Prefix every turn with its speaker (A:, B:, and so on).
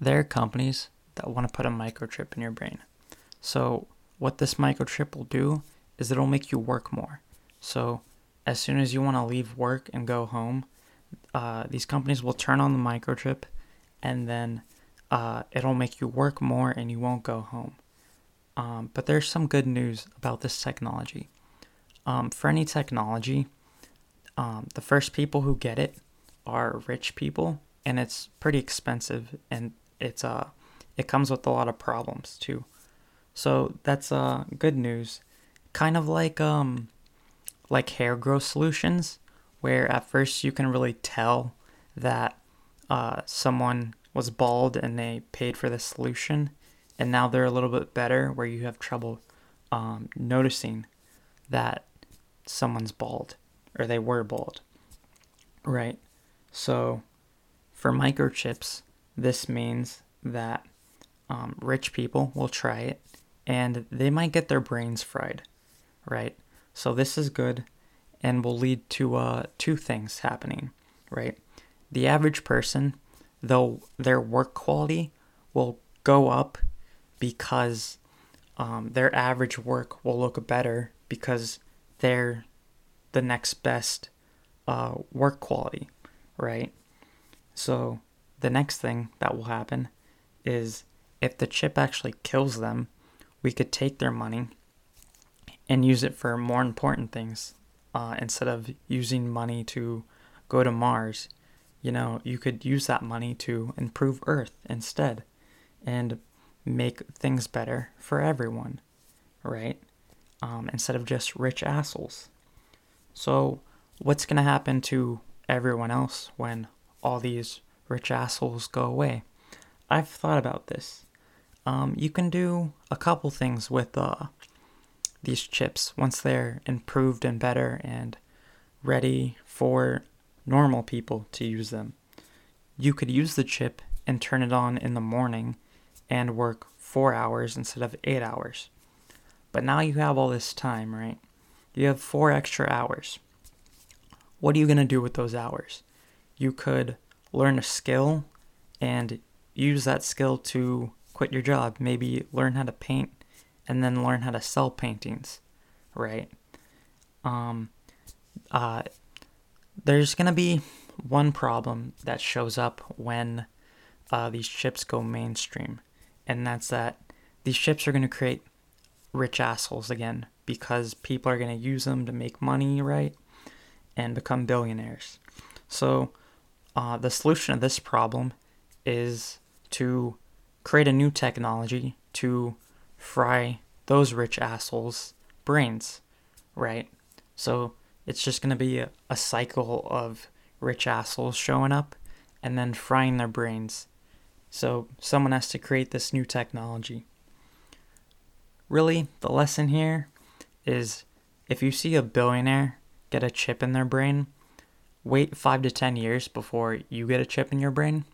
A: there are companies that want to put a microchip in your brain. So, what this microchip will do is it'll make you work more. So, as soon as you want to leave work and go home, uh, these companies will turn on the microchip and then uh, it'll make you work more and you won't go home. Um, but there's some good news about this technology. Um, for any technology, um, the first people who get it are rich people, and it's pretty expensive, and it's uh, it comes with a lot of problems too. So that's uh, good news. Kind of like um, like hair growth solutions, where at first you can really tell that uh, someone was bald and they paid for the solution, and now they're a little bit better, where you have trouble um, noticing that someone's bald or they were bald. Right? So for microchips, this means that um, rich people will try it and they might get their brains fried. Right? So this is good and will lead to uh, two things happening. Right? The average person, though their work quality will go up because um, their average work will look better because they're the next best uh, work quality, right? So the next thing that will happen is if the chip actually kills them, we could take their money and use it for more important things uh, instead of using money to go to Mars. You know, you could use that money to improve Earth instead and make things better for everyone, right? Um, instead of just rich assholes. So, what's going to happen to everyone else when all these rich assholes go away? I've thought about this. Um, you can do a couple things with uh, these chips once they're improved and better and ready for normal people to use them. You could use the chip and turn it on in the morning and work four hours instead of eight hours. But now you have all this time, right? You have four extra hours. What are you going to do with those hours? You could learn a skill and use that skill to quit your job. Maybe learn how to paint and then learn how to sell paintings, right? Um, uh, there's going to be one problem that shows up when uh, these chips go mainstream, and that's that these chips are going to create rich assholes again because people are going to use them to make money, right? And become billionaires. So, uh, the solution to this problem is to create a new technology to fry those rich assholes' brains, right? So, it's just going to be a, a cycle of rich assholes showing up and then frying their brains. So, someone has to create this new technology. Really, the lesson here is if you see a billionaire get a chip in their brain, wait five to 10 years before you get a chip in your brain